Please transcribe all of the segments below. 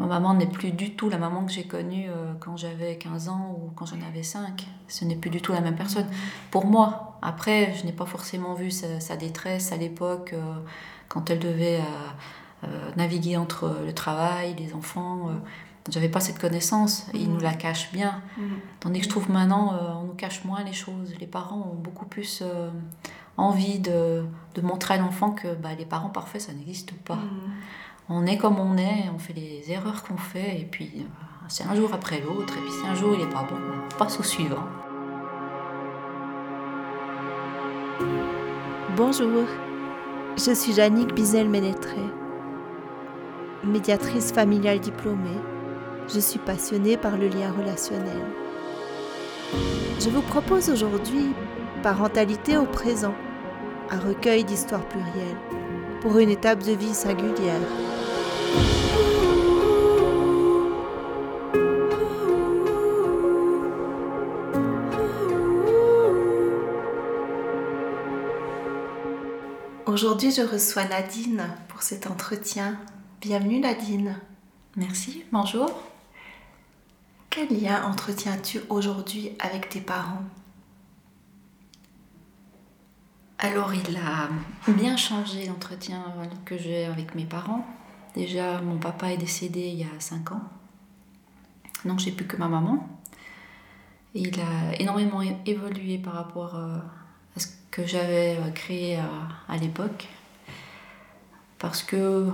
Ma maman n'est plus du tout la maman que j'ai connue euh, quand j'avais 15 ans ou quand j'en avais 5. Ce n'est plus du tout la même personne. Pour moi, après, je n'ai pas forcément vu sa, détresse à l'époque, euh, quand elle devait euh, naviguer entre le travail, les enfants. J'avais pas cette connaissance. Il nous la cache bien. Tandis que je trouve maintenant, on nous cache moins les choses. Les parents ont beaucoup plus envie de, de montrer à l'enfant que bah, les parents parfaits, ça n'existe pas on est comme on est, on fait les erreurs qu'on fait, et puis euh, c'est un jour après l'autre, et puis si un jour il n'est pas bon, on passe au suivant. Bonjour, je suis Jannick Bizel-Ménétré, médiatrice familiale diplômée. Je suis passionnée par le lien relationnel. Je vous propose aujourd'hui Parentalité au présent, un recueil d'histoires plurielles pour une étape de vie singulière. Aujourd'hui, je reçois Nadine pour cet entretien. Bienvenue Nadine. Merci, bonjour. Quel lien entretiens-tu aujourd'hui avec tes parents? Alors, il a bien changé l'entretien que j'ai avec mes parents. Déjà, mon papa est décédé il y a 5 ans. Donc, j'ai plus que ma maman. il a énormément évolué par rapport euh, à ce que j'avais euh, créé à, l'époque. Parce que,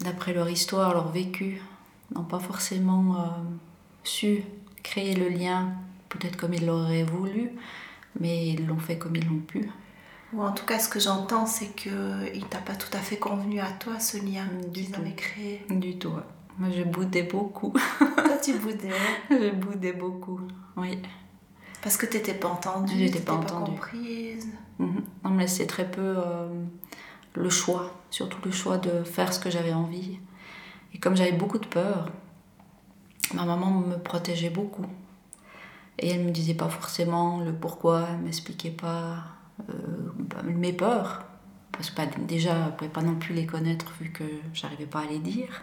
d'après leur histoire, leur vécu, n'ont pas forcément euh, su créer le lien, peut-être comme ils l'auraient voulu, mais ils l'ont fait comme ils l'ont pu. Ou en tout cas, ce que j'entends, c'est qu'il t'a pas tout à fait convenu à toi, ce lien qu'ils avaient créé. Du tout. Moi, je boudais beaucoup. Toi, tu boudais Je boudais beaucoup, oui. Parce que tu n'étais pas entendue, tu n'étais pas, pas, comprise. Mhm. On me laissait très peu euh, le choix, surtout le choix de faire ce que j'avais envie. Et comme j'avais beaucoup de peur, ma maman me protégeait beaucoup. Et elle ne me disait pas forcément le pourquoi, elle ne m'expliquait pas euh, bah, mes peurs, parce que déjà, je ne pouvais pas non plus les connaître vu que j'arrivais pas à les dire.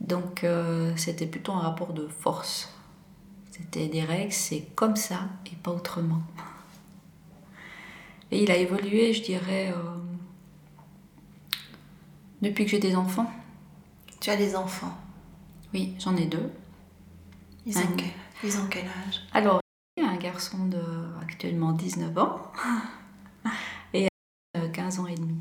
Donc euh, c'était plutôt un rapport de force. C'était des règles, c'est comme ça et pas autrement. Et il a évolué, je dirais, euh, depuis que j'ai des enfants. Tu as des enfants? Oui, j'en ai deux. Ils ont, quel, ils ont quel âge? Alors, un garçon de actuellement 19 ans et 15 ans et demi.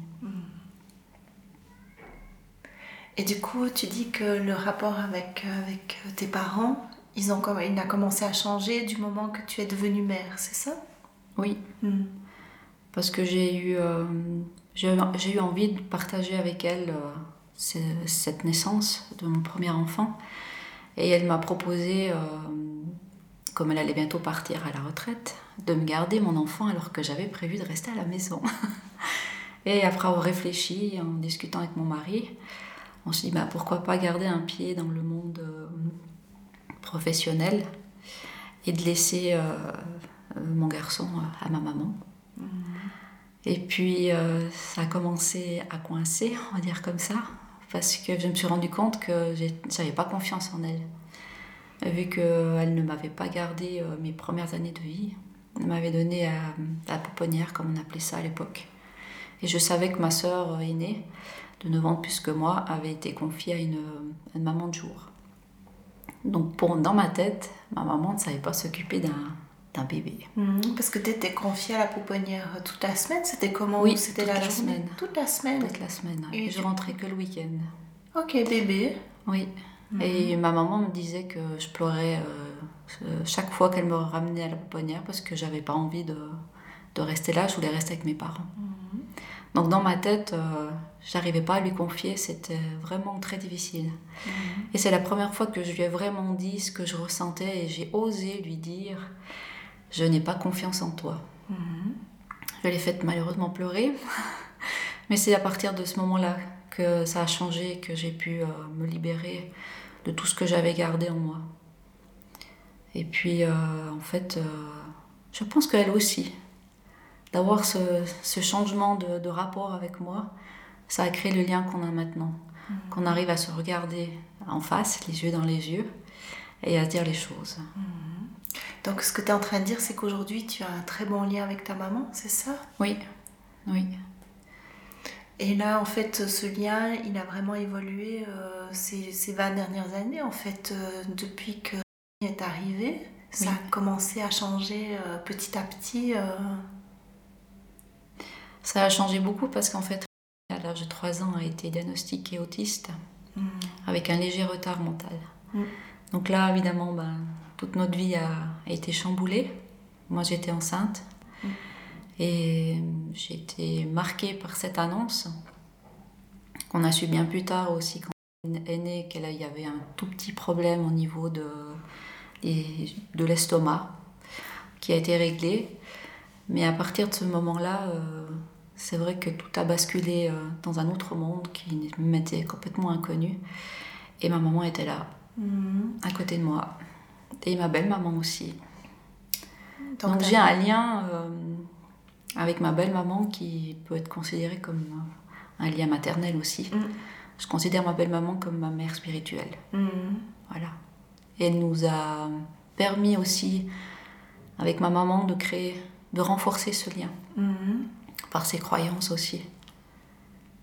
Et du coup, tu dis que le rapport avec, avec tes parents, ils ont, il a commencé à changer du moment que tu es devenue mère, c'est ça? Oui. Hmm. Parce que j'ai eu, euh, j'ai eu envie de partager avec elle euh, cette naissance de mon premier enfant. Et elle m'a proposé euh, comme elle allait bientôt partir à la retraite, de me garder mon enfant alors que j'avais prévu de rester à la maison. Et après avoir réfléchi, en discutant avec mon mari, on se dit bah, pourquoi pas garder un pied dans le monde euh, professionnel et de laisser euh, mon garçon à ma maman. Mm-hmm. Et puis euh, ça a commencé à coincer, on va dire comme ça, parce que je me suis rendu compte que j'avais pas confiance en elle vu qu'elle ne m'avait pas gardé euh, mes premières années de vie. Elle m'avait donné à, la pouponnière, comme on appelait ça à l'époque. Et je savais que ma sœur aînée, de 9 ans plus que moi, avait été confiée à une, maman de jour. Donc pour, dans ma tête, ma maman ne savait pas s'occuper d'un bébé. Mhm, parce que tu étais confiée à la pouponnière toute la semaine C'était comment? Oui, c'était la, semaine. Toute la semaine? Toute la semaine. Et, je rentrais que le week-end. Ok, bébé. Oui. Et mhm. ma maman me disait que je pleurais euh, chaque fois qu'elle me ramenait à la pouponnière parce que j'avais pas envie de, de, rester là, je voulais rester avec mes parents. Mhm. Donc dans ma tête, euh, j'arrivais pas à lui confier, c'était vraiment très difficile. Mhm. Et c'est la première fois que je lui ai vraiment dit ce que je ressentais et j'ai osé lui dire je n'ai pas confiance en toi. Je l'ai fait malheureusement pleurer, mais c'est à partir de ce moment-là que ça a changé, que j'ai pu euh, me libérer de tout ce que j'avais gardé en moi. Et puis, euh, en fait, euh, je pense qu'elle aussi, d'avoir ce, changement de, rapport avec moi, ça a créé le lien qu'on a maintenant. Mmh. Qu'on arrive à se regarder en face, les yeux dans les yeux, et à dire les choses. Donc ce que tu es en train de dire, c'est qu'aujourd'hui tu as un très bon lien avec ta maman, c'est ça? Oui, oui. Et là, en fait, ce lien, il a vraiment évolué euh, ces, ces 20 dernières années, en fait, euh, depuis que est arrivé. Ça Oui. a commencé à changer euh, petit à petit. Euh. Ça a changé beaucoup parce qu'en fait, à l'âge de 3 ans, a été diagnostiqué autiste Mm. avec un léger retard mental. Mm. Donc là, évidemment, ben, toute notre vie a, a été chamboulée. Moi, j'étais enceinte Mm. et j'ai été marquée par cette annonce qu'on a su bien plus tard aussi quand elle est née qu'il y avait un tout petit problème au niveau de, de l'estomac qui a été réglé. Mais à partir de ce moment-là, euh, c'est vrai que tout a basculé euh, dans un autre monde qui m'était complètement inconnu. Et ma maman était là, Mm. à côté de moi. Et ma belle-maman aussi. Donc, j'ai un lien euh, avec ma belle-maman qui peut être considéré comme un lien maternel aussi. Mm. Je considère ma belle-maman comme ma mère spirituelle. Mm. Voilà. Et elle nous a permis aussi, avec ma maman, de créer, de renforcer ce lien. Par ses croyances aussi.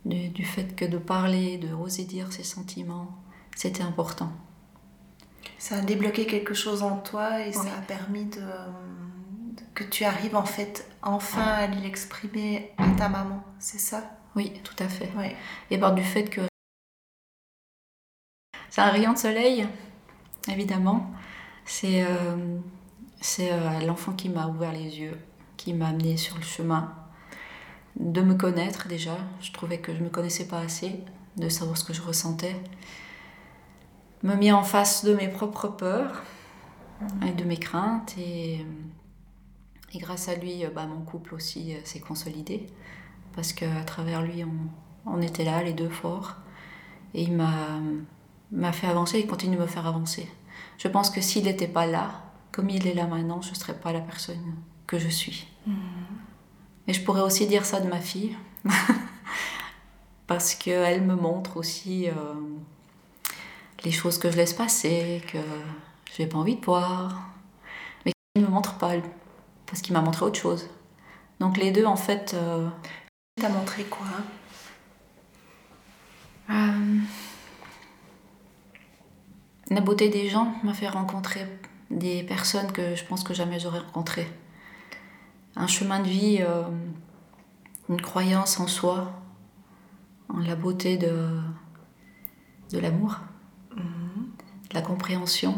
Du, du fait que de parler, de oser dire ses sentiments, c'était important. Ça a débloqué quelque chose en toi et Oui. ça a permis de, de- que tu arrives en fait enfin à l'exprimer à ta maman, c'est ça? Oui, tout à fait. Et par du fait que c'est un rayon de soleil, évidemment. C'est euh, c'est, euh, l'enfant qui m'a ouvert les yeux, qui m'a amené sur le chemin de me connaître déjà. Je trouvais que je ne me connaissais pas assez, de savoir ce que je ressentais. Me mis en face de mes propres peurs et de mes craintes. Et, et grâce à lui, euh, bah, mon couple aussi euh, s'est consolidé. Parce qu'à travers lui, on, on était là, les deux forts. Et il m'a fait avancer, il continue de me faire avancer. Je pense que s'il n'était pas là, comme il est là maintenant, je ne serais pas la personne que je suis. Et je pourrais aussi dire ça de ma fille, parce qu'elle me montre aussi euh, les choses que je laisse passer, que je n'ai pas envie de voir, mais qu'il ne me montre pas, parce qu'il m'a montré autre chose. Donc les deux, en fait, euh, T'as montré quoi? Euh, La beauté des gens m'a fait rencontrer des personnes que je pense que jamais j'aurais rencontrées. Un chemin de vie, euh, une croyance en soi, en la beauté de, de l'amour, de la compréhension.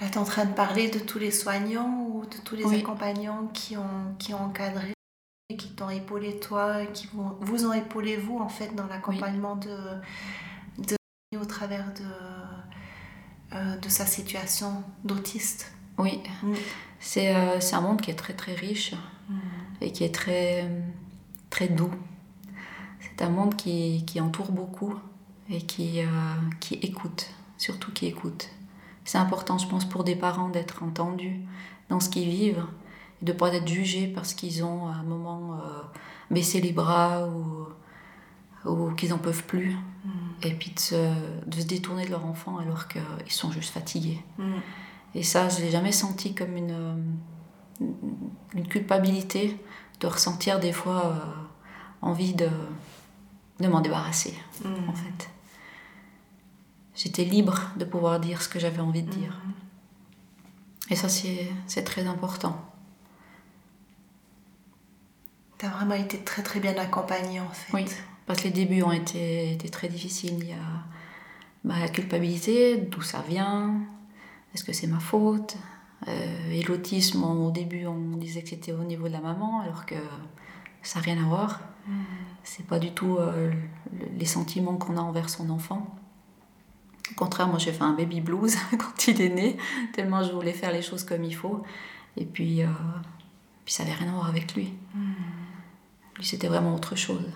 Là, tu es en train de parler de tous les soignants ou de tous les Oui. accompagnants qui ont, qui ont encadré et qui t'ont épaulé toi, qui vous, vous ont épaulé vous en fait dans l'accompagnement de, de au travers de, euh, de sa situation d'autiste. Oui, Mm. C'est euh, c'est un monde qui est très très riche et qui est très, très doux. C'est un monde qui, qui entoure beaucoup et qui, euh, qui écoute, surtout qui écoute. C'est important, je pense, pour des parents d'être entendus dans ce qu'ils vivent et de ne pas être jugés parce qu'ils ont à un moment euh, baissé les bras ou, ou qu'ils n'en peuvent plus. Et puis de se, de se détourner de leur enfant alors qu'ils sont juste fatigués. Mm. Et ça, je l'ai jamais senti comme une, euh, une culpabilité de ressentir des fois euh, envie de, de m'en débarrasser, Mm. en fait. J'étais libre de pouvoir dire ce que j'avais envie de dire. Et ça, c'est c'est très important. T'as vraiment été très très bien accompagnée en fait. Oui, parce que les débuts ont été, été très difficiles. Il y a bah, la culpabilité, d'où ça vient, est-ce que c'est ma faute Euh, Et l'autisme, on- au début, on disait que c'était au niveau de la maman, alors que ça n'a rien à voir. C'est pas du tout euh, le- les sentiments qu'on a envers son enfant. Au contraire, moi j'ai fait un baby blues quand il est né, tellement je voulais faire les choses comme il faut. Et puis, euh, puis ça n'avait rien à voir avec lui. Lui, c'était vraiment autre chose.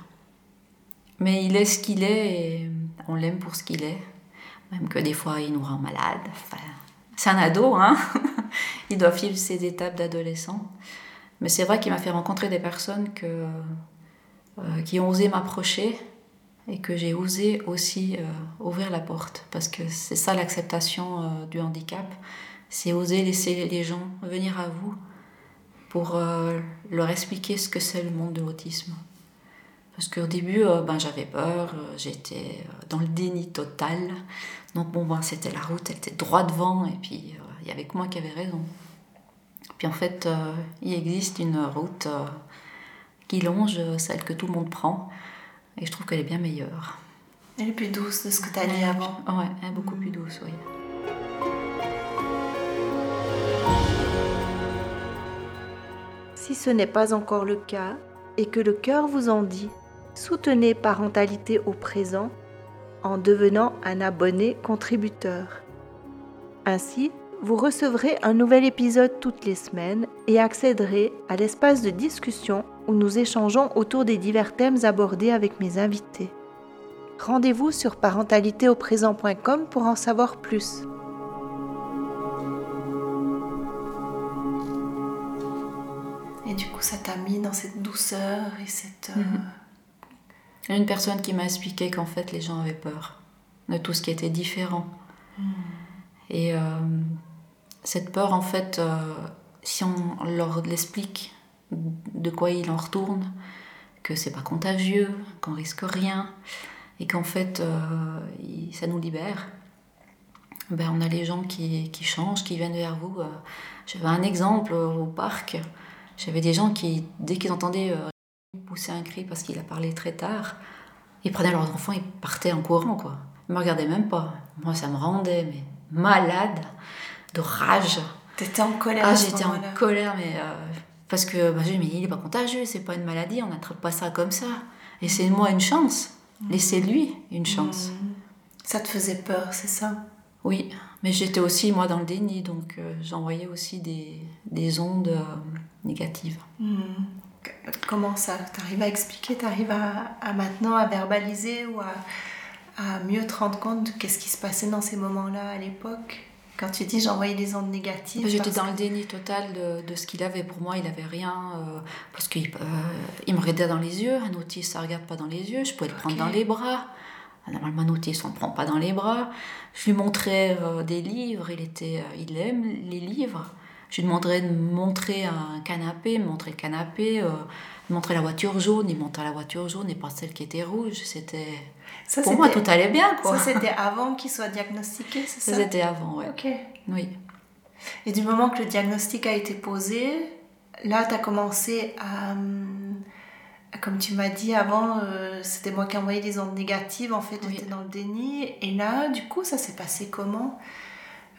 Mais il est ce qu'il est et on l'aime pour ce qu'il est. Même que des fois, il nous rend malade. Enfin, c'est un ado, hein Il doit vivre ses étapes d'adolescent. Mais c'est vrai qu'il m'a fait rencontrer des personnes euh, qui ont osé m'approcher et que j'ai osé aussi euh, ouvrir la porte parce que c'est ça l'acceptation euh, du handicap, c'est oser laisser les gens venir à vous pour leur expliquer ce que c'est le monde de l'autisme. Parce qu'au début, ben, j'avais peur, j'étais dans le déni total. Donc bon, ben, c'était la route, elle était droit devant, et puis il y avait que moi qui avais raison. Puis en fait, il existe une route qui longe celle que tout le monde prend. Et je trouve qu'elle est bien meilleure. Elle est plus douce de ce que tu as dit avant. Ouais, elle est beaucoup plus douce, oui. Si ce n'est pas encore le cas et que le cœur vous en dit, soutenez Parentalité au présent en devenant un abonné contributeur. Ainsi, vous recevrez un nouvel épisode toutes les semaines et accéderez à l'espace de discussion où nous échangeons autour des divers thèmes abordés avec mes invités. Rendez-vous sur parentalitéauprésent.com pour en savoir plus. Et du coup, ça t'a mis dans cette douceur et cette... Euh, mhm. A une personne qui m'a expliqué qu'en fait, les gens avaient peur de tout ce qui était différent. Hmm. Et euh, cette peur, en fait, euh, si on leur l'explique de quoi il en retourne, que c'est pas contagieux, qu'on risque rien, et qu'en fait, euh, ça nous libère, ben, on a les gens qui, qui changent, qui viennent vers vous. J'avais un exemple au parc, j'avais des gens qui, dès qu'ils entendaient pousser un cri parce qu'il a parlé très tard, ils prenaient leurs enfants, ils partaient en courant, quoi. Ils me regardaient même pas. Moi, ça me rendait mais malade de rage. T'étais en colère Ah, j'étais en colère, mais. Euh, parce que bah, dit, mais il n'est pas contagieux, c'est pas une maladie, on n'attrape pas ça comme ça. Et c'est moi une chance. Mm. Laissez-lui une chance. Mm. Ça te faisait peur, c'est ça? Oui, mais j'étais aussi, moi, dans le déni, donc euh, j'envoyais aussi des, des ondes euh, négatives. Mm. Comment ça T'arrives à expliquer T'arrives à, à maintenant à verbaliser ou à, à mieux te rendre compte de qu'est-ce qui se passait dans ces moments-là à l'époque? Quand tu dis j'envoyais des ondes négatives J'étais dans le déni total de, de ce qu'il avait. Pour moi, il n'avait rien. Euh, parce qu'il euh, il me regardait dans les yeux. Un autiste, ça ne regarde pas dans les yeux. Je pouvais le prendre dans les bras. Normalement, un autiste, on ne prend pas dans les bras. Je lui montrais euh, des livres. Il, était, il aime les livres. Je lui demanderais de montrer un canapé, montrer le canapé, me montrer la voiture jaune. Il montrait la voiture jaune et pas celle qui était rouge. C'était pour moi, tout allait bien, quoi. Ça, c'était avant qu'il soit diagnostiqué, c'est ça C'était avant, oui. Ok. Oui. Et du moment que le diagnostic a été posé, là, tu as commencé à... Comme tu m'as dit avant, euh, c'était moi qui envoyais des ondes négatives, en fait, j'étais dans le déni. Et là, du coup, ça s'est passé comment?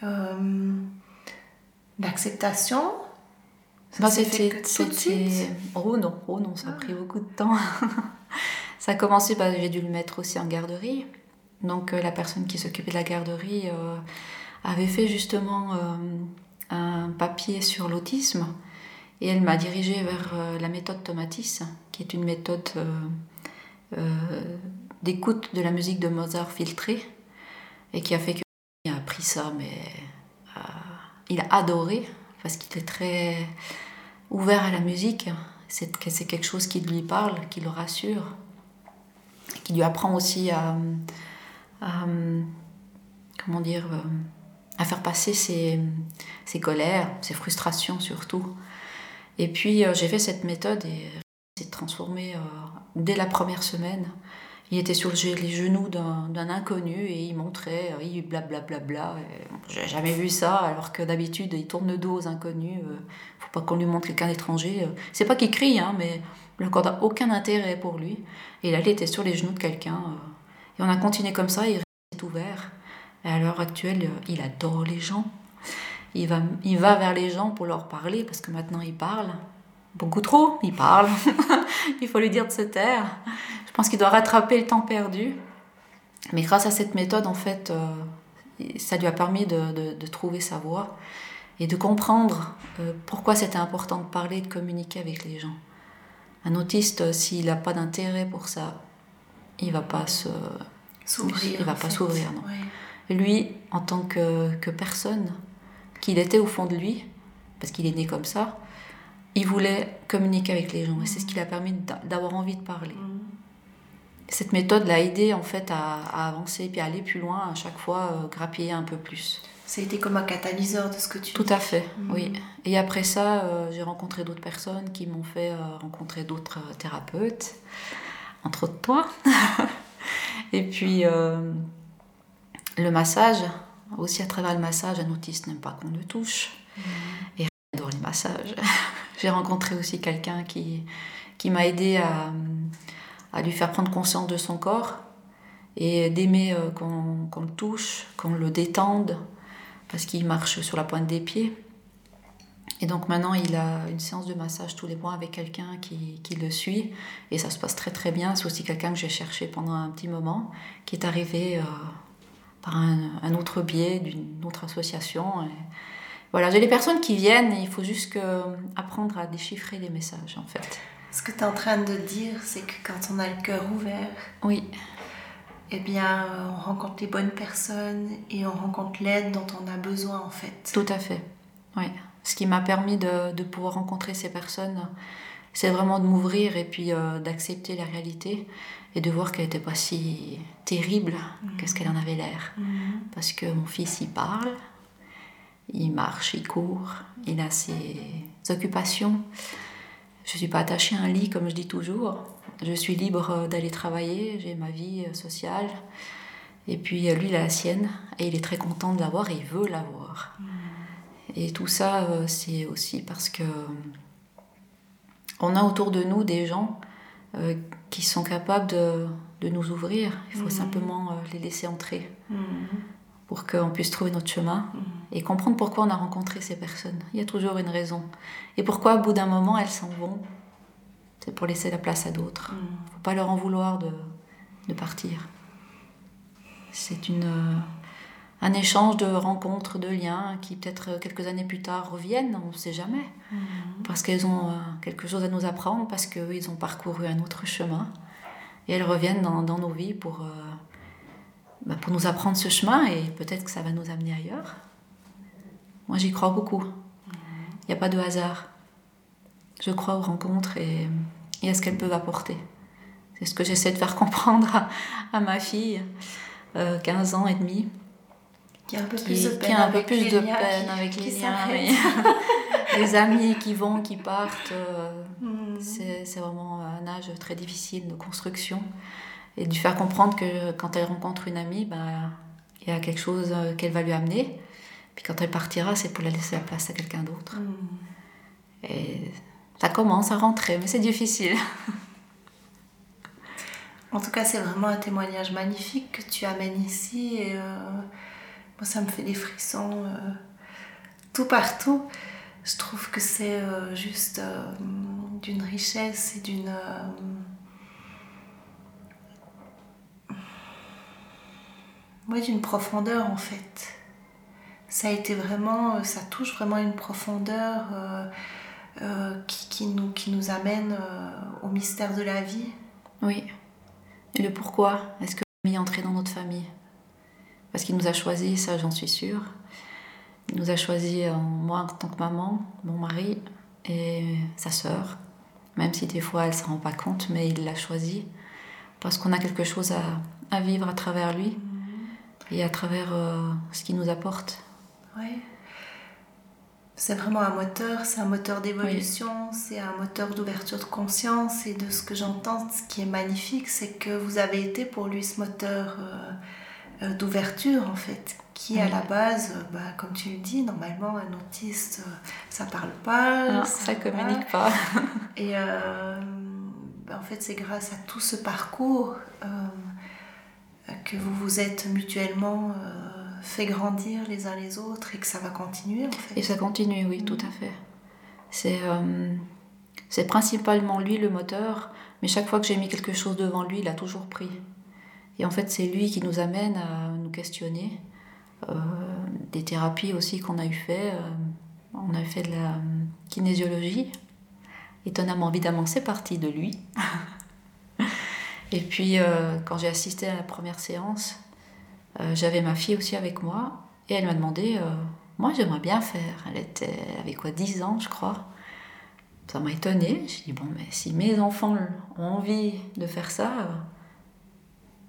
Euh, L'acceptation bah, C'était tout de suite Oh non, oh non, ça a pris beaucoup de temps. Ça a commencé, bah, j'ai dû le mettre aussi en garderie. Donc euh, la personne qui s'occupait de la garderie euh, avait fait justement euh, un papier sur l'autisme et elle m'a dirigée vers la méthode Tomatis, qui est une méthode d'écoute de la musique de Mozart filtrée et qui a fait qu'il a appris ça, mais il a adoré parce qu'il est très ouvert à la musique. C'est quelque chose qui lui parle, qui le rassure qui lui apprend aussi à, comment dire, à faire passer ses, ses, colères, ses frustrations surtout. Et puis euh, j'ai fait cette méthode et s'est transformé euh, dès la première semaine. Il était sur les genoux d'un inconnu et il montrait, il blablabla. Bla, bla, J'ai jamais vu ça, alors que d'habitude il tourne le dos aux inconnus. faut pas qu'on lui montre quelqu'un d'étranger. C'est pas qu'il crie, hein, mais le corps n'a aucun intérêt pour lui. Et là, il était sur les genoux de quelqu'un. Euh, et on a continué comme ça, il est ouvert. Et à l'heure actuelle, euh, il adore les gens. Il va, il va vers les gens pour leur parler, parce que maintenant il parle. Beaucoup trop, il parle. il faut lui dire de se taire. Je pense qu'il doit rattraper le temps perdu. Mais grâce à cette méthode, en fait, euh, ça lui a permis de, de, trouver sa voie et de comprendre pourquoi c'était important de parler, de communiquer avec les gens. Un autiste, euh, s'il n'a pas d'intérêt pour ça, il va pas se s'ouvrir. Il va pas s'ouvrir, non. Lui, en tant que, que personne, qu'il était au fond de lui, parce qu'il est né comme ça, il voulait communiquer avec les gens. Et c'est ce qui lui a permis d'avoir envie de parler. Cette méthode l'a aidé en fait à, avancer puis à aller plus loin, à chaque fois euh, grappiller un peu plus. Ça a été comme un catalyseur de ce que tu Tout à fait, mhm. oui. Et après ça, euh, j'ai rencontré d'autres personnes qui m'ont fait euh, rencontrer d'autres thérapeutes, entre autres toi. Et puis le massage, aussi à travers le massage, un autiste n'aime pas qu'on le touche. Mhm. Et dans les massages. j'ai rencontré aussi quelqu'un qui, qui m'a aidé à à lui faire prendre conscience de son corps et d'aimer euh, qu'on le touche, qu'on le détende, parce qu'il marche sur la pointe des pieds. Et donc maintenant, il a une séance de massage tous les mois avec quelqu'un qui, le suit, et ça se passe très très bien. C'est aussi quelqu'un que j'ai cherché pendant un petit moment, qui est arrivé euh, par un, autre biais d'une autre association. voilà, j'ai des personnes qui viennent, et il faut juste apprendre à déchiffrer les messages en fait. Ce que tu es en train de dire, c'est que quand on a le cœur ouvert, oui. eh bien, on rencontre les bonnes personnes et on rencontre l'aide dont on a besoin en fait. Tout à fait. Oui. Ce qui m'a permis de, de, pouvoir rencontrer ces personnes, c'est vraiment de m'ouvrir et puis euh, d'accepter la réalité et de voir qu'elle n'était pas si terrible mhm. qu'est-ce qu'elle en avait l'air. Mhm. Parce que mon fils, il parle, il marche, il court, il a ses occupations. Je ne suis pas attachée à un lit, comme je dis toujours. Je suis libre euh, d'aller travailler, j'ai ma vie euh, sociale. Et puis euh, lui, il a la sienne, et il est très content de l'avoir, et il veut l'avoir. Mm. Et tout ça, c'est aussi parce que on a autour de nous des gens qui sont capables de, de nous ouvrir. Il faut mm. simplement les laisser entrer. Mm pour qu'on puisse trouver notre chemin mm. et comprendre pourquoi on a rencontré ces personnes. Il y a toujours une raison. Et pourquoi, au bout d'un moment, elles s'en vont. C'est pour laisser la place à d'autres. Il mm. ne faut pas leur en vouloir de, de partir. C'est une, euh, un échange de rencontres, de liens qui, peut-être quelques années plus tard, reviennent, on ne sait jamais. Mm. Parce qu'elles ont euh, quelque chose à nous apprendre, parce qu'ils ont parcouru un autre chemin. Et elles reviennent dans, dans nos vies pour. Euh, bah, pour nous apprendre ce chemin et peut-être que ça va nous amener ailleurs. Moi, j'y crois beaucoup. Il n'y a pas de hasard. Je crois aux rencontres et, à ce qu'elles peuvent apporter. C'est ce que j'essaie de faire comprendre à, ma fille, 15 euh, ans et demi. Qui a un peu plus de peine, avec, les liens, les amis qui vont, qui partent. Euh, mm. C'est vraiment un âge très difficile de construction et de lui faire comprendre que quand elle rencontre une amie, bah, il y a quelque chose euh, qu'elle va lui amener. Puis quand elle partira, c'est pour la laisser la place à quelqu'un d'autre. Mm. Et ça commence à rentrer, mais c'est difficile. En tout cas, c'est vraiment un témoignage magnifique que tu amènes ici. Et euh, moi, ça me fait des frissons euh, tout partout. Je trouve que c'est juste d'une richesse et d'une Oui, d'une profondeur en fait. Ça a été vraiment, euh, ça touche vraiment une profondeur euh, euh, qui, nous, qui nous amène au mystère de la vie. Oui. Et le pourquoi est-ce que mis entré dans notre famille? Parce qu'il nous a choisi, ça j'en suis sûre. Il nous a choisi moi en tant que maman, mon mari et sa sœur. Même si des fois elle ne s'en rend pas compte, mais il l'a choisi parce qu'on a quelque chose à, à vivre à travers lui et à travers euh, ce qu'il nous apporte. Oui. C'est vraiment un moteur, c'est un moteur d'évolution, c'est un moteur d'ouverture de conscience et de ce que j'entends, ce qui est magnifique, c'est que vous avez été pour lui ce moteur euh, euh, d'ouverture en fait, qui à la base, bah, comme tu le dis, normalement un autiste, ça parle pas, non, ça, ne communique pas. et bah, en fait c'est grâce à tout ce parcours que vous vous êtes mutuellement euh, fait grandir les uns les autres et que ça va continuer en fait. Et ça continue, oui, tout à fait. C'est euh, c'est principalement lui le moteur, mais chaque fois que j'ai mis quelque chose devant lui, il a toujours pris. Et en fait, c'est lui qui nous amène à nous questionner. Euh, des thérapies aussi qu'on a eu fait. on a fait de la kinésiologie. Étonnamment, évidemment, c'est parti de lui. Et puis, euh, quand j'ai assisté à la première séance, euh, j'avais ma fille aussi avec moi. Et elle m'a demandé, euh, moi j'aimerais bien faire. Elle était, avec quoi, 10 ans, je crois. Ça m'a étonnée. J'ai dit, bon, mais si mes enfants ont envie de faire ça,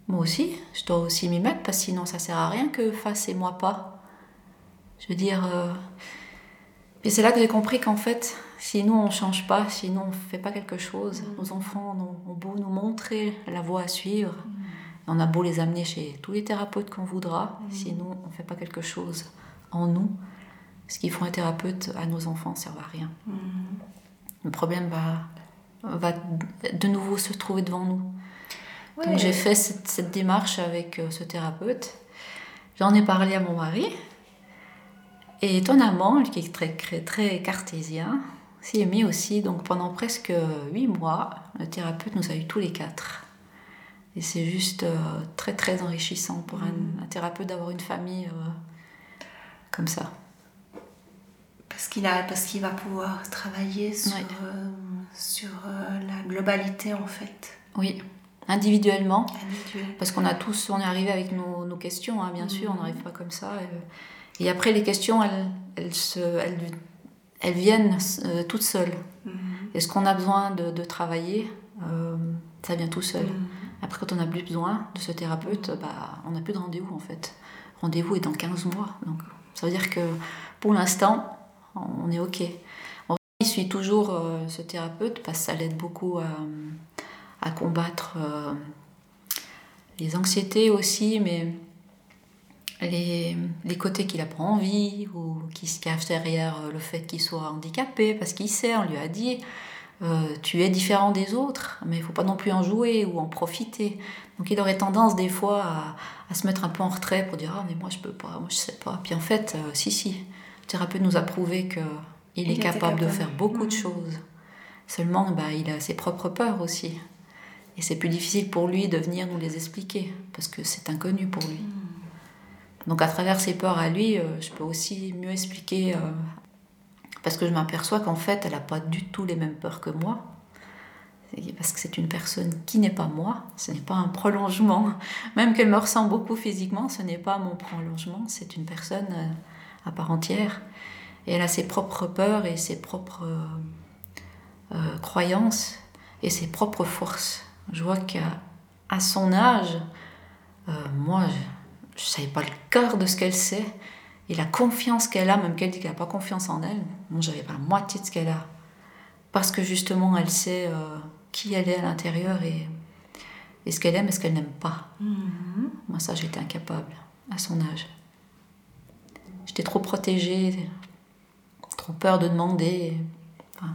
moi aussi, je dois aussi m'y mettre parce que sinon ça sert à rien que fasse et moi pas. Je veux dire. Et c'est là que j'ai compris qu'en fait, si nous on change pas, si nous on fait pas quelque chose, nos enfants ont, beau nous montrer la voie à suivre, on a beau les amener chez tous les thérapeutes qu'on voudra, si nous on fait pas quelque chose en nous, ce qu'ils font un thérapeute à nos enfants ne servent à rien. Le problème va, va de nouveau se trouver devant nous. Ouais. Donc j'ai fait cette, cette démarche avec euh, ce thérapeute. J'en ai parlé à mon mari. Et étonnamment, qui est très, très, très cartésien, s'y est mis aussi. Donc pendant presque huit mois, le thérapeute nous a eu tous les quatre. Et c'est juste euh, très très enrichissant pour un, un thérapeute d'avoir une famille euh, comme ça. Parce qu'il qu'il va pouvoir travailler sur, euh, sur la globalité en fait. Oui, individuellement. individuelle. Parce qu'on a tous, on est arrivé avec nos, nos questions, hein, bien sûr, on Mhm. n'arrive pas comme ça. Et, et après, les questions, elles, elles, se, elles, elles viennent euh, toutes seules. Mhm. Et ce qu'on a besoin de, de travailler, euh, ça vient tout seul. Mhm. Après, quand on n'a plus besoin de ce thérapeute, bah, on n'a plus de rendez-vous en fait. Rendez-vous est dans 15 mois. Donc, ça veut dire que pour l'instant, on est OK. On suit toujours euh, ce thérapeute parce que ça l'aide beaucoup à, à combattre les anxiétés aussi, mais les, les côtés qu'il a pas envie ou qui se cache derrière le fait qu'il soit handicapé parce qu'il sait, on lui a dit. euh, tu es différent des autres, mais il faut pas non plus en jouer ou en profiter. Donc il aurait tendance des fois à, à se mettre un peu en retrait pour dire ah mais moi je peux pas, moi je sais pas. Puis en fait euh, si si, le thérapeute nous a prouvé que il est Il était capable, de faire beaucoup de Mhm. choses. Seulement bah, il a ses propres peurs aussi. Et c'est plus difficile pour lui de venir nous les expliquer parce que c'est inconnu pour lui. Donc à travers ses peurs à lui, euh, je peux aussi mieux expliquer euh, parce que je m'aperçois qu'en fait, elle n'a pas du tout les mêmes peurs que moi. Parce que c'est une personne qui n'est pas moi, ce n'est pas un prolongement. Même qu'elle me ressemble beaucoup physiquement, ce n'est pas mon prolongement, c'est une personne euh, à part entière. Et elle a ses propres peurs et ses propres croyances et ses propres forces. Je vois qu'à son âge, moi, je ne savais pas le quart de ce qu'elle sait. Et la confiance qu'elle a, même qu'elle dit qu'elle n'a pas confiance en elle, moi, j'avais pas la moitié de ce qu'elle a. Parce que justement, elle sait euh, qui elle est à l'intérieur et, et ce qu'elle aime et ce qu'elle n'aime pas. Mhm. Moi, ça, j'étais incapable à son âge. J'étais trop protégée, trop peur de demander. Enfin,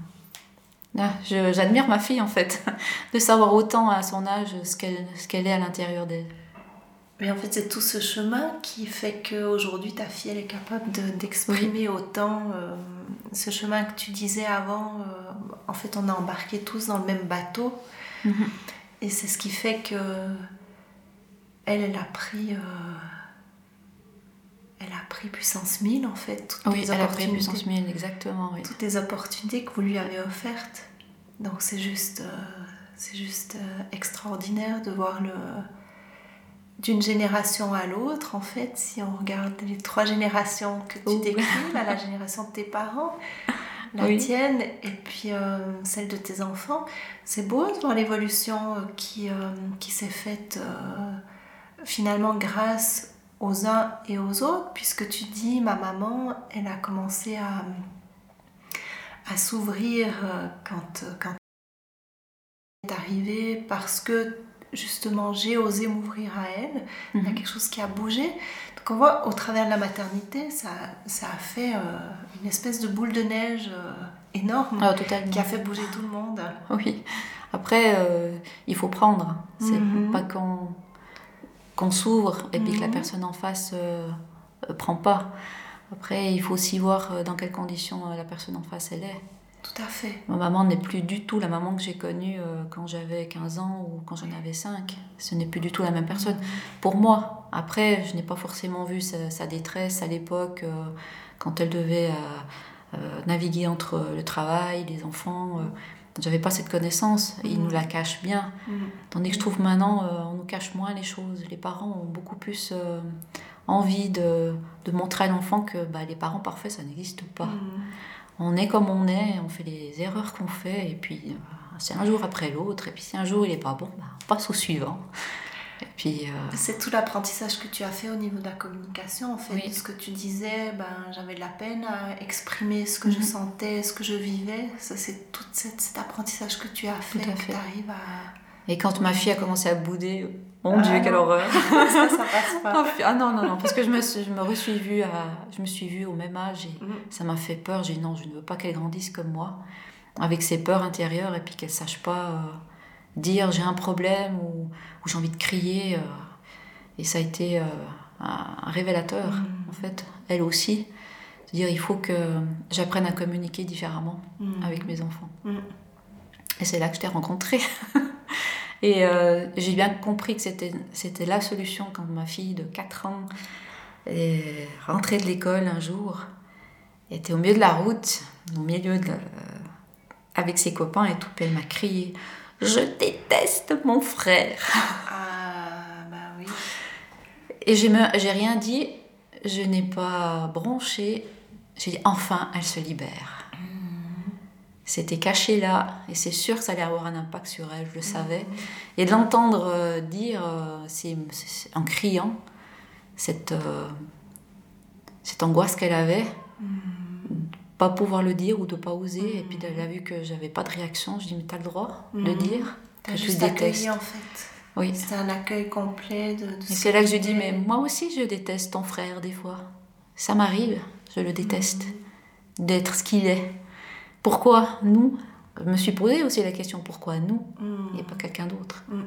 ah, J'admire ma fille, en fait, de savoir autant à son âge ce qu'elle ce qu'elle est à l'intérieur d'elle. Mais en fait, c'est tout ce chemin qui fait qu'aujourd'hui, ta fille, elle est capable de- d'exprimer autant euh, ce chemin que tu disais avant. euh, en fait, on a embarqué tous dans le même bateau. Mhm. Et c'est ce qui fait que elle, elle a pris... euh, elle a pris puissance 1000, en fait. Toutes Oui, les elle a pris opportunités- puissance 1000, exactement, oui. toutes les opportunités que vous lui avez offertes. Donc c'est juste, euh, c'est juste euh, extraordinaire de voir le d'une génération à l'autre. En fait, si on regarde les trois générations que tu décris, la génération de tes parents, la Oui. tienne et puis euh, celle de tes enfants, c'est beau de voir l'évolution euh, qui, euh, qui s'est faite euh, finalement grâce aux uns et aux autres, puisque tu dis, ma maman, elle a commencé à, à s'ouvrir quand, quand elle est arrivée, parce que justement j'ai osé m'ouvrir à elle, il y a Mhm. quelque chose qui a bougé. Donc on voit au travers de la maternité, ça, ça a fait euh, une espèce de boule de neige euh, énorme Ah, qui a fait bouger tout le monde. Oui. Après, euh, il faut prendre. C'est Mhm. pas qu'on qu'on s'ouvre et puis que la Mhm. personne en face prend pas. Après, il faut aussi voir dans quelles conditions la personne en face elle est. Tout à fait. Ma maman n'est plus du tout la maman que j'ai connue euh, quand j'avais 15 ans ou quand j'en avais 5. Ce n'est plus du tout la même personne. Pour moi, après, je n'ai pas forcément vu sa, sa détresse à l'époque, euh, quand elle devait euh, naviguer entre le travail, les enfants. Euh, J'avais pas cette connaissance. Et Ils Mhm. nous la cachent bien. Mhm. Tandis que je trouve maintenant, on nous cache moins les choses. Les parents ont beaucoup plus envie de, de montrer à l'enfant que bah, les parents parfaits, ça n'existe pas. Mhm. On est comme on est, on fait les erreurs qu'on fait, et puis euh, c'est un jour après l'autre, et puis si un jour il est pas bon, bah, on passe au suivant. Et Puis, euh, C'est tout l'apprentissage que tu as fait au niveau de la communication, en fait. Oui. Ce que tu disais, ben, j'avais de la peine à exprimer ce que je Mhm. sentais, ce que je vivais. Ça, c'est tout cet apprentissage que tu as fait, Tout à que tu arrives à... Et quand ma fille a commencé à bouder, mon Ah Dieu, quelle non. horreur ça, ça passe Ah, pas. ah non, non, non, parce que je me, suis- je me suis vue, à, je me suis vue au même âge et Mhm. ça m'a fait peur. J'ai dit non, je ne veux pas qu'elle grandisse comme moi, avec ses peurs intérieures et puis qu'elle sache pas euh, dire j'ai un problème ou, ou j'ai envie de crier. euh. et ça a été euh, un, révélateur, Mhm. en fait, elle aussi. de dire il faut que j'apprenne à communiquer différemment Mhm. avec mes enfants. Et c'est là que je t'ai rencontré. Et euh, j'ai bien compris que c'était, la solution quand ma fille de 4 ans est rentrée de l'école un jour, était au milieu de la route, au milieu de la- avec ses copains et tout, puis elle m'a crié Je déteste mon frère Ah, bah oui. Et j'ai rien dit, je n'ai pas bronché, j'ai dit Enfin, elle se libère. C'était caché là, et c'est sûr que ça allait avoir un impact sur elle, je le savais. Et de l'entendre euh, dire, euh, c'est, c'est- en criant, cette, euh, cette angoisse qu'elle avait, pas pouvoir le dire ou de pas oser, et puis elle a vu que j'avais pas de réaction, je dis mais t'as le droit de Mhm. dire T'as que juste détestes. accueilli, en fait. Oui. C'était un accueil complet de, de Et ce c'est là que je dis mais moi aussi je déteste ton frère des fois. Ça m'arrive, je le déteste d'être ce qu'il est. Pourquoi nous Je me suis posé aussi la question pourquoi nous Mhm. et pas quelqu'un d'autre. Mhm.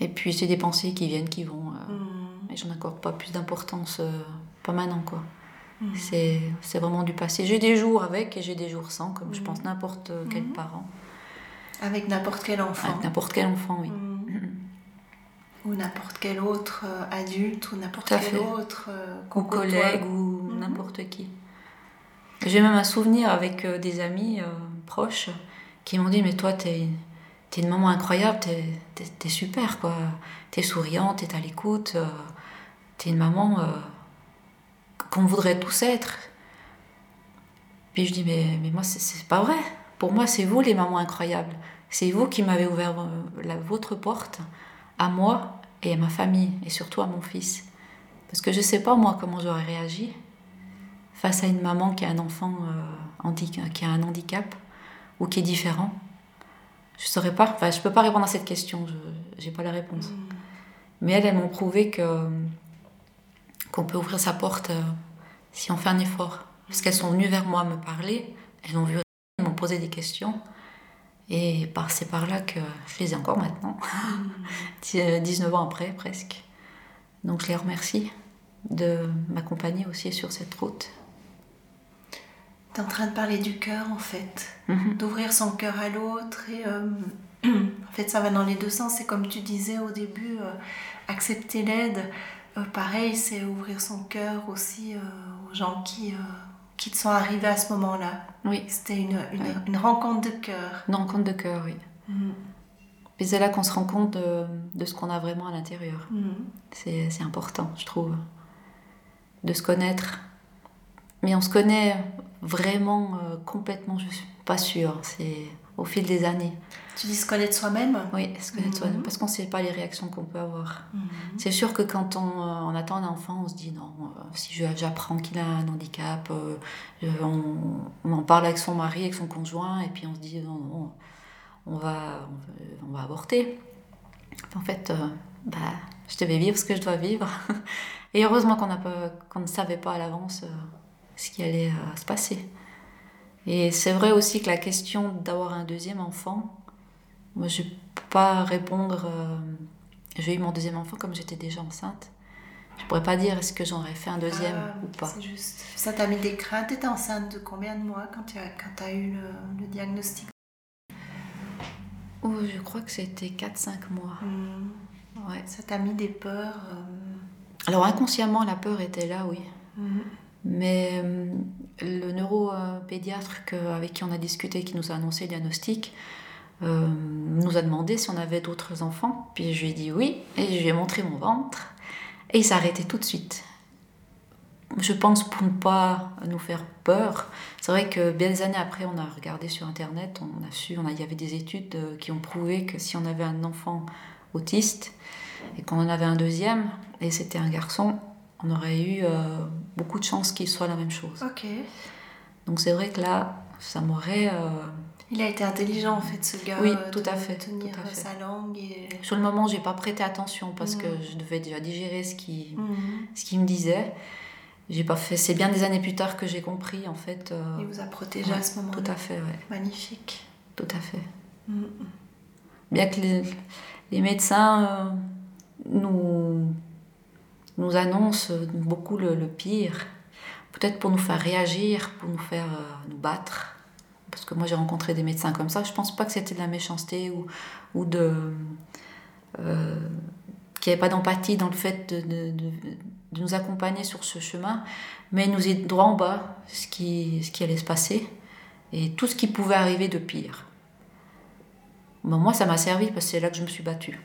Et puis c'est des pensées qui viennent, qui vont. euh, Mhm. Et j'en accorde pas plus d'importance, euh, pas maintenant quoi. Mhm. C'est, vraiment du passé. J'ai des jours avec et j'ai des jours sans, comme je pense n'importe quel parent, Avec n'importe quel enfant. avec n'importe quel enfant, oui. Ou n'importe quel autre euh, adulte, ou n'importe quel fait. autre euh, collègue ou n'importe qui. J'ai même un souvenir avec euh, des amis euh, proches qui m'ont dit Mais toi, t'es, t'es une maman incroyable, t'es, t'es super, quoi. T'es souriante, t'es à l'écoute, euh, t'es une maman qu'on voudrait tous être. Puis je dis Mais, mais moi, c'est, pas vrai. Pour moi, c'est vous les mamans incroyables. C'est vous qui m'avez ouvert la, votre porte à moi et à ma famille, et surtout à mon fils. Parce que je sais pas moi comment j'aurais réagi face à une maman qui a un enfant euh, qui a un handicap ou qui est différent. Je saurais pas, enfin je peux pas répondre à cette question, je j'ai pas la réponse. Mhm. Mais elles, elles m'ont prouvé que qu'on peut ouvrir sa porte euh, si on fait un effort. Parce qu'elles sont venues vers moi me parler, elles ont vu, elles m'ont posé des questions. Et par, c'est par là que je les ai encore maintenant, Dix- 19 ans après presque. Donc je les remercie de m'accompagner aussi sur cette route. En train de parler du cœur en fait, Mhm. d'ouvrir son cœur à l'autre et euh, en fait ça va dans les deux sens. C'est comme tu disais au début, euh, accepter l'aide. Euh, pareil, c'est ouvrir son cœur aussi aux gens qui, qui te sont arrivés à ce moment-là. Oui, C'était une, une, Ouais. une rencontre de cœur. une rencontre de cœur, oui. Mhm. Puis c'est là qu'on se rend compte de, de ce qu'on a vraiment à l'intérieur. C'est, c'est important, je trouve, de se connaître. Mais on se connaît vraiment euh, complètement, je suis pas sûre. C'est au fil des années. Tu dis se connaître soi-même Oui, se connaître Mhm. soi-même, parce qu'on ne sait pas les réactions qu'on peut avoir. Mhm. C'est sûr que quand on, euh, on attend un enfant, on se dit non, euh, si j'apprends qu'il a un handicap, euh, on, on en parle avec son mari, avec son conjoint, et puis on se dit non, non, on va, on va, avorter. En fait, euh, bah, je devais vivre ce que je dois vivre. Et heureusement qu'on qu'on ne savait pas à l'avance euh, ce qui allait euh, se passer. Et c'est vrai aussi que la question d'avoir un deuxième enfant, moi je ne peux pas répondre. euh, j'ai eu mon deuxième enfant comme j'étais déjà enceinte. Je pourrais pas dire est-ce que j'aurais fait un deuxième Ah, ou pas. C'est juste. Ça t'a mis des craintes. T'étais enceinte de combien de mois quand tu as, quand as eu le, le diagnostic? Oh, je crois que c'était 4-5 mois. Mhm. Ouais. Ça t'a mis des peurs. euh, Alors inconsciemment, la peur était là, oui. mhm. Mais euh, le neuropédiatre avec qui on a discuté, qui nous a annoncé le diagnostic, euh, nous a demandé si on avait d'autres enfants. Puis je lui ai dit oui, et je lui ai montré mon ventre. Et il s'est arrêté tout de suite. Je pense pour ne pas nous faire peur. C'est vrai que bien des années après, on a regardé sur Internet, on a su, il y avait des études euh, qui ont prouvé que si on avait un enfant autiste, Et quand on avait un deuxième, et c'était un garçon, on aurait eu euh, beaucoup de chances qu'il soit la même chose. Ok. Donc c'est vrai que là, ça m'aurait... euh, Il a été intelligent en fait, ce gars. Oui, euh, tout à fait, Tenir tout à fait. sa langue et. Sur le moment, j'ai pas prêté attention parce Mhm. que je devais déjà digérer ce qui, Mhm. ce qu'il me disait. J'ai pas fait. C'est bien des années plus tard que j'ai compris en fait. euh, Il vous a protégé ouais, à ce moment-là. Tout à fait, ouais, Magnifique. tout à fait. Mhm. Bien que les, les médecins euh, nous, nous annoncent beaucoup le, pire, peut-être pour nous faire réagir, pour nous faire euh, nous battre. Parce que moi j'ai rencontré des médecins comme ça, je pense pas que c'était de la méchanceté ou, ou de. euh, qu'il n'y avait pas d'empathie dans le fait de, de- nous accompagner sur ce chemin, mais nous est droit en bas ce qui, ce qui allait se passer et tout ce qui pouvait arriver de pire. Moi, ça m'a servi parce que c'est là que je me suis battue.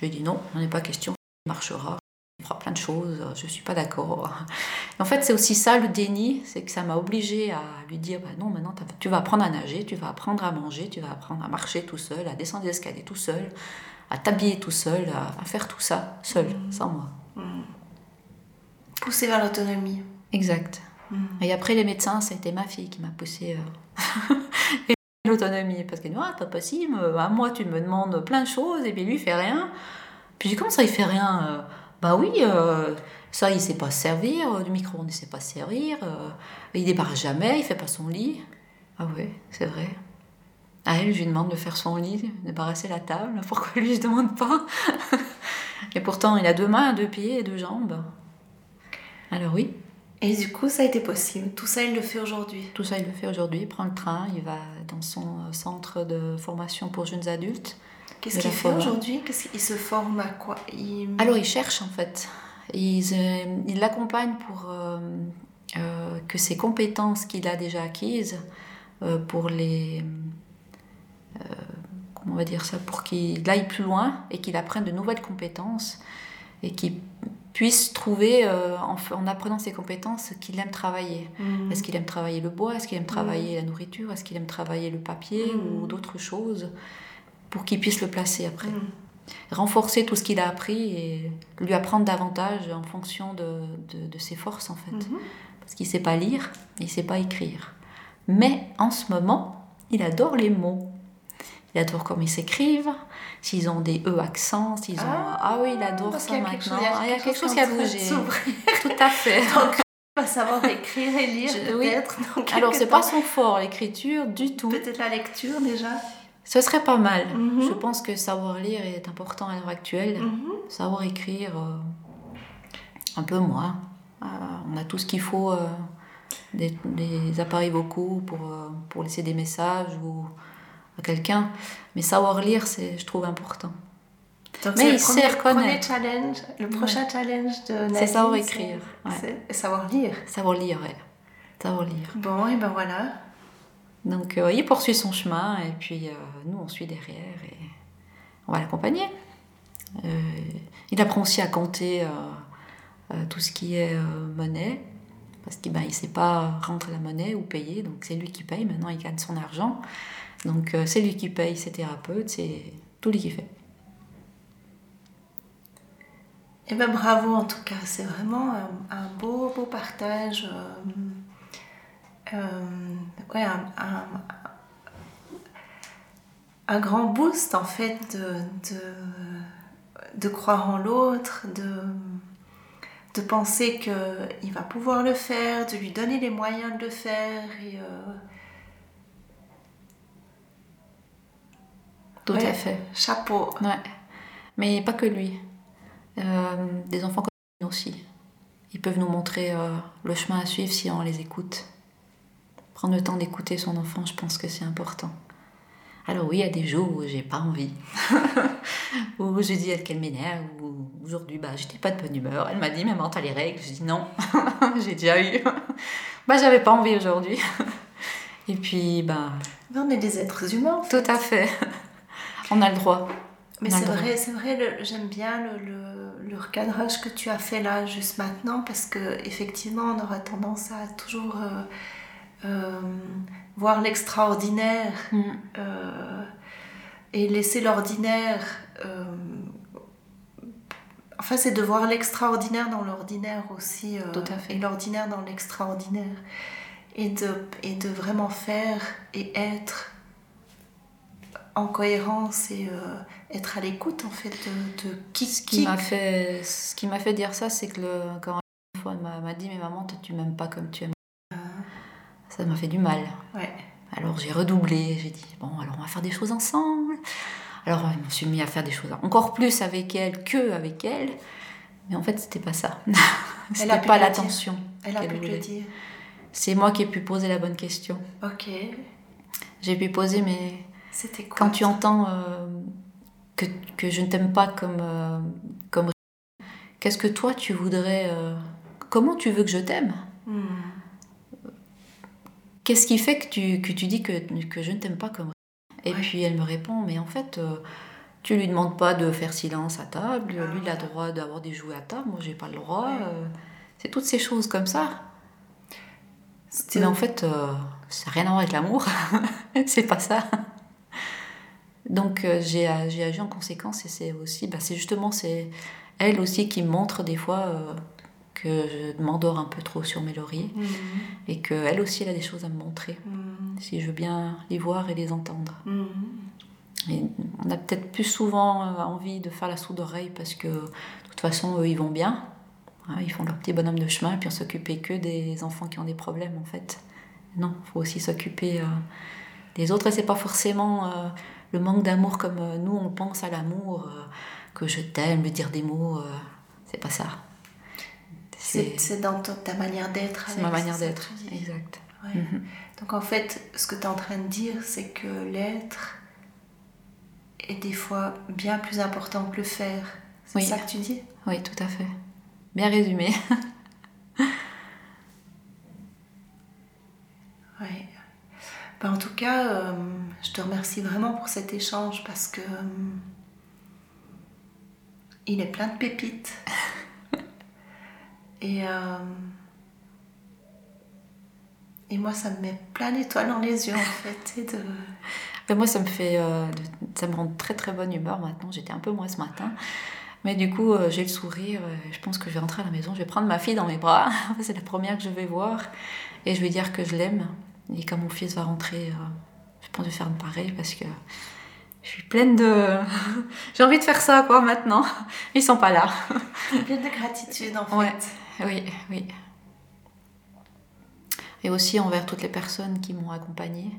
J'ai dit non, n'en est pas question, il marchera, fera plein de choses, je ne suis pas d'accord. En fait, c'est aussi ça le déni, c'est que ça m'a obligée à lui dire bah non, maintenant tu vas apprendre à nager, tu vas apprendre à manger, tu vas apprendre à marcher tout seul, à descendre des escaliers tout seul, à t'habiller tout seul, à, faire tout ça seul, sans moi. Poussé vers l'autonomie. Exact. Mhm. Et après, les médecins, ça a été ma fille qui m'a poussé euh, l'autonomie. Parce qu'elle dit, ah, pas possible, euh, à moi, tu me demandes plein de choses, et puis lui, il fait rien. Puis je dis, comment ça, il fait rien Euh, Bah oui, euh, ça, il sait pas se servir, euh, du micro-ondes, il sait pas se servir, euh, il débarque jamais, il fait pas son lit. Ah ouais, c'est vrai. À elle, je lui demande de faire son lit, de débarrasser la table. Pourquoi lui, je demande pas? Et pourtant, il a deux mains, deux pieds et deux jambes. Alors oui, Et du coup, ça a été possible. Tout ça, il le fait aujourd'hui. tout ça, il le fait aujourd'hui. Il prend le train, il va dans son euh, centre de formation pour jeunes adultes. Qu'est-ce qu'il fait aujourd'hui? Qu'est-ce qu'il se forme à quoi? Il... Alors, il cherche en fait. Ils, euh, il l'accompagne pour euh, euh, que ses compétences qu'il a déjà acquises, euh, pour les. comment on va dire ça? Pour qu'il aille plus loin et qu'il apprenne de nouvelles compétences et qu'il puisse trouver, euh, en, apprenant ses compétences, ce qu'il aime travailler. Mhm. Est-ce qu'il aime travailler le bois? Est-ce qu'il aime travailler la nourriture? Est-ce qu'il aime travailler le papier Mhm. ou d'autres choses? Pour qu'il puisse le placer après Mhm. Renforcer tout ce qu'il a appris et lui apprendre davantage en fonction de, de- de ses forces en fait. Mhm. Parce qu'il ne sait pas lire, il ne sait pas écrire. Mais en ce moment, il adore les mots. Il adore comment ils s'écrivent, s'ils ont des E accents, s'ils ont... Ah, Ah, oui, il adore ça il y a quelque maintenant. chose- Ah, il y a quelque chose qui a bougé. Tout à fait. Donc, il va savoir écrire et lire Je- oui. peut-être. quelques Alors, c'est pas son fort, l'écriture, du tout. Peut-être la lecture déjà. Ce serait pas mal. Mhm. Je pense que savoir lire est important à l'heure actuelle. Mhm. Savoir écrire, euh, un peu moins. Euh, on a tout ce qu'il faut, euh, des, des appareils vocaux pour, pour laisser des messages ou à quelqu'un. Mais savoir lire, c'est, je trouve important. Donc, Mais il le sait premier, reconnaître. premier challenge, le prochain challenge de. C'est savoir écrire, ouais. savoir lire. Savoir lire, ouais. Savoir lire. Bon, et ben voilà. Donc euh, il poursuit son chemin et puis euh, nous on suit derrière et on va l'accompagner. Euh, il apprend aussi à compter tout ce qui est monnaie parce qu'il ben, ne sait pas rentrer la monnaie ou payer donc c'est lui qui paye maintenant il gagne son argent donc c'est lui qui paye ses thérapeutes c'est tout lui qui fait. Et ben bravo en tout cas, c'est vraiment un, un beau, beau partage. Euh, ouais, un, un- un grand boost en fait de, de, de croire en l'autre, de, de penser qu'il va pouvoir le faire, de lui donner les moyens de le faire. Et, euh, Tout ouais, à fait. Chapeau. Ouais. Mais pas que lui. Euh, des enfants comme nous aussi. Ils peuvent nous montrer euh, le chemin à suivre si on les écoute. Prendre le temps d'écouter son enfant, je pense que c'est important. Alors oui, il y a des jours où j'ai pas envie. où je dis elle qu'elle m'énerve. Ou aujourd'hui, bah, j'étais pas de bonne humeur. Elle m'a dit, maman, t'as les règles? Je dis non, j'ai déjà eu. bah, j'avais pas envie aujourd'hui. Et puis, bah, Mais on est des êtres humains. en fait. tout à fait. On a le droit. Mais c'est vrai, c'est vrai, j'aime bien le, le- le recadrage que tu as fait là juste maintenant parce que effectivement on aura tendance à toujours euh, voir l'extraordinaire Mm. euh, et laisser l'ordinaire euh, Enfin, c'est de voir l'extraordinaire dans l'ordinaire aussi. euh, Tout à fait. Et l'ordinaire dans l'extraordinaire. Et de, et de vraiment faire et être en cohérence et euh, être à l'écoute en fait de, de qui, Ce qui qui- m'a fait, ce qui m'a fait dire ça, c'est que le, quand une fois elle m'a dit mais maman tu m'aimes pas comme tu aimes. Ça m'a fait du mal. Ouais. Alors j'ai redoublé, j'ai dit bon alors on va faire des choses ensemble. Alors je me suis mis à faire des choses encore plus avec elle que avec elle. Mais en fait c'était pas ça. C'était pas l'attention. Elle a pu le dire. C'est moi qui ai pu poser la bonne question. Ok. J'ai pu poser mais C'était quoi quand tu entends euh, que, que je ne t'aime pas comme euh, comme qu'est-ce que toi tu voudrais euh, comment tu veux que je t'aime? Hmm. Qu'est-ce qui fait que tu, que tu dis que, que je ne t'aime pas comme Et Ouais. puis elle me répond, mais en fait, euh, tu lui demandes pas de faire silence à table, Ah, lui il a le droit d'avoir des jouets à table, moi j'ai pas le droit. Ouais. euh, c'est toutes ces choses comme ça. Mais en fait, euh, ça n'a rien à voir avec l'amour, c'est pas ça. Donc euh, j'ai j'ai agi en conséquence et c'est aussi, bah, c'est justement c'est elle aussi qui me montre des fois euh, que je m'endors un peu trop sur mes lauriers Hmm. et qu'elle aussi elle a des choses à me montrer Hmm. si je veux bien les voir et les entendre. Hmm. Et on a peut-être plus souvent euh, envie de faire la sourde oreille parce que de toute façon, eux, ils vont bien. Hein, ils font leur petit bonhomme de chemin, puis on s'occupait que des enfants qui ont des problèmes, en fait. Non, il faut aussi s'occuper euh, des autres. Et c'est pas forcément euh, le manque d'amour comme euh, nous, on pense à l'amour, que je t'aime, lui dire des mots. c'est pas ça. C'est dans ta, ta manière d'être. c'est ma manière d'être. Exact. Ouais. Mhm. Donc en fait, ce que tu es en train de dire, c'est que l'être est des fois bien plus important que le faire. C'est Oui. ça que tu dis? Oui, tout à fait. Bien résumé. Ouais. Ben, en tout cas, euh, je te remercie vraiment pour cet échange parce que euh, il est plein de pépites. et, euh, et moi, ça me met plein d'étoiles dans les yeux en fait. Et de... Mais moi, ça me fait, euh, ça me rend très très bonne humeur maintenant. J'étais un peu moins ce matin, mais du coup, euh, j'ai le sourire. je pense que je vais rentrer à la maison. Je vais prendre ma fille dans mes bras. C'est la première que je vais voir, et je vais dire que je l'aime. Et quand mon fils va rentrer, euh, je pense que je vais faire de pareil parce que je suis pleine de. j'ai envie de faire ça quoi maintenant. Ils sont pas là. plein de gratitude en fait. Ouais. Oui, oui. Et aussi envers toutes les personnes qui m'ont accompagnée.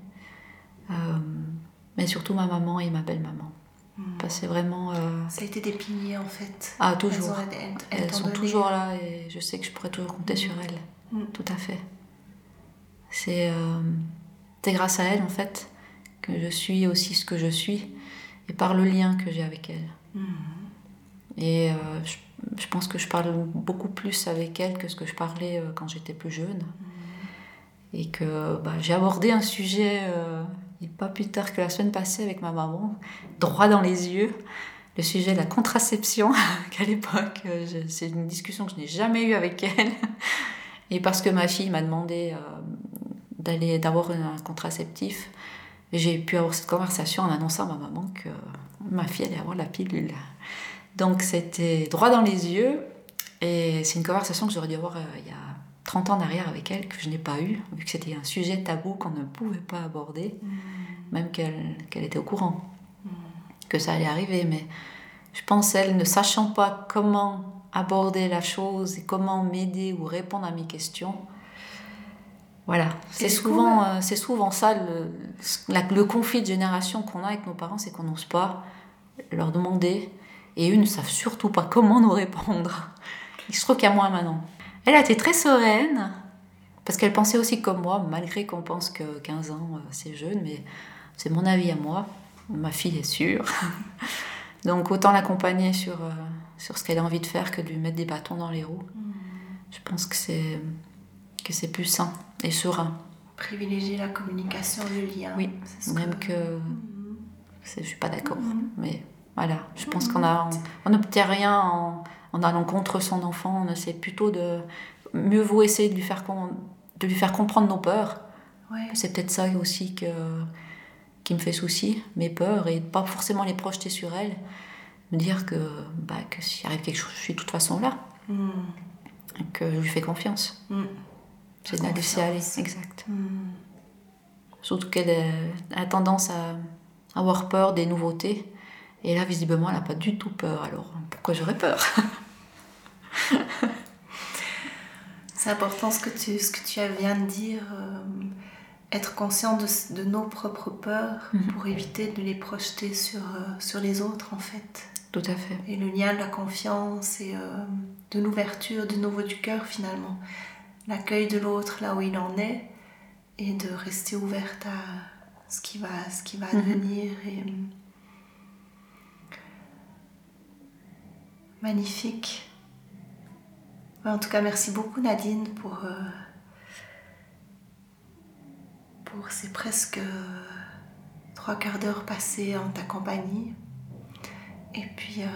Euh, mais surtout ma maman et ma belle-maman. Mm. Que c'est vraiment. euh, Ça a été des piliers en fait. Ah, Elles, toujours. ont- elles- elles Elles t'ont sont donné- toujours là et je sais que je pourrais toujours compter sur elles. Mm. Tout à fait. C'est euh, c'est grâce à elles, en fait, que je suis aussi ce que je suis et par le lien que j'ai avec elles. Mm. Et euh, je, je pense que je parle beaucoup plus avec elles que ce que je parlais euh, quand j'étais plus jeune. Et que bah, j'ai abordé un sujet, euh, pas plus tard que la semaine passée avec ma maman, droit dans les yeux, le sujet de la contraception, qu'à l'époque, c'est une discussion que je n'ai jamais eue avec elle. Et parce que ma fille m'a demandé euh, d'aller d'avoir un contraceptif, j'ai pu avoir cette conversation en annonçant à ma maman que ma fille allait avoir la pilule. Donc c'était droit dans les yeux. Et c'est une conversation que j'aurais dû avoir euh, il y a 30 ans derrière avec elle, que je n'ai pas eu, vu que c'était un sujet tabou qu'on ne pouvait pas aborder, même qu'elle qu'elle était au courant que ça allait arriver. Mais je pense, elle, ne sachant pas comment aborder la chose et comment m'aider ou répondre à mes questions, voilà, c'est souvent, euh, c'est souvent ça le, la- le conflit de génération qu'on a avec nos parents, c'est qu'on n'ose pas leur demander et eux ne savent surtout pas comment nous répondre. Il se trouve a moi maintenant. Elle a été très sereine parce qu'elle pensait aussi comme moi, malgré qu'on pense que 15 ans euh, c'est jeune, mais c'est mon avis à moi. Ma fille est sûre. Donc autant l'accompagner sur, euh, sur ce qu'elle a envie de faire que de lui mettre des bâtons dans les roues. Je pense que c'est que c'est plus sain et serein. Privilégier la communication, le lien. Oui, même que- je suis pas d'accord. Mhm. Mais voilà, je pense qu'on a, on, on n'obtient rien en, en allant contre son enfant. On essaie plutôt de mieux vaut essayer de lui faire de lui faire comprendre nos peurs. Ouais. C'est peut-être ça aussi que, qui me fait souci, mes peurs, et pas forcément les projeter sur elle, me dire que, bah, que s'il arrive quelque chose, je suis de toute façon là. Et que je lui fais confiance. Hmm. C'est de la laisser aller, exact. Surtout qu'elle euh, a tendance à avoir peur des nouveautés. Et là, visiblement, elle n'a pas du tout peur. Alors, pourquoi j'aurais peur? C'est important ce que tu, ce que tu viens de dire. euh, être conscient de, de nos propres peurs Mhm. pour éviter de les projeter sur, euh, sur les autres, en fait. Tout à fait. Et le lien de la confiance et euh, de l'ouverture de nouveau du cœur, finalement. L'accueil de l'autre là où il en est et de rester ouverte à ce qui va, ce qui va advenir. Et, Magnifique. En tout cas, merci beaucoup Nadine pour, euh, pour ces presque euh, trois quarts d'heure passés en ta compagnie. Et puis, euh,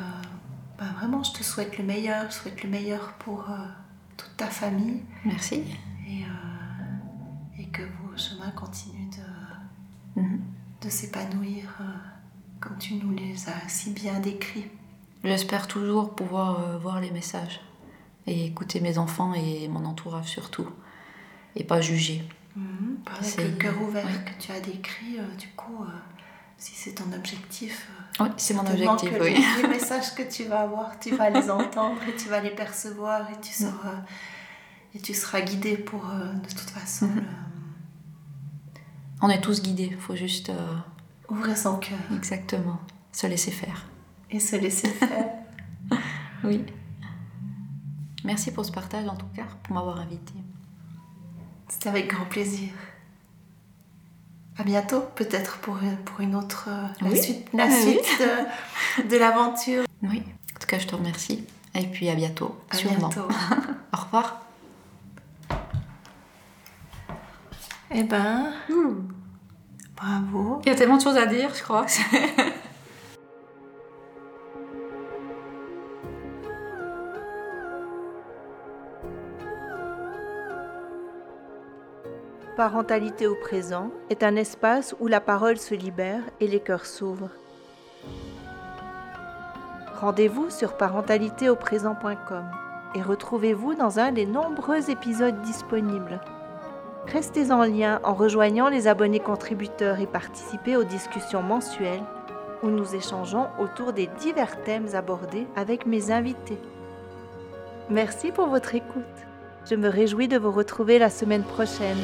ben vraiment, je te souhaite le meilleur. Je souhaite le meilleur pour euh, toute ta famille Merci. et, et que vos chemins continuent de, Mhm. de s'épanouir comme tu nous les as si bien décrits. J'espère toujours pouvoir euh, voir les messages et écouter mes enfants et mon entourage surtout. Et pas juger. Avec C'est- le cœur ouvert que tu as décrit, euh, du coup, euh, si c'est ton objectif, Oui, c'est mon objectif, que oui. les, les messages que tu vas avoir, tu vas les entendre et tu vas les percevoir et tu seras, et tu seras guidé pour, de toute façon, Mhm. le- On est tous guidés, il faut juste ouvrir son cœur exactement se laisser faire. Et se laisser faire. Oui. Merci pour ce partage en tout cas, pour m'avoir invité. C'était avec grand plaisir. À bientôt, peut-être pour, une- pour une autre, euh, la Oui. suite, la Oui, suite de, de l'aventure. Oui. En tout cas, je te remercie. Et puis à bientôt. À sûrement. bientôt. Au revoir. Eh ben, bravo. Il y a tellement de choses à dire, je crois. Parentalité au présent est un espace où la parole se libère et les cœurs s'ouvrent. Rendez-vous sur parentalitéauprésent.com et retrouvez-vous dans un des nombreux épisodes disponibles. Restez en lien en rejoignant les abonnés contributeurs et participez aux discussions mensuelles où nous échangeons autour des divers thèmes abordés avec mes invités. Merci pour votre écoute. Je me réjouis de vous retrouver la semaine prochaine.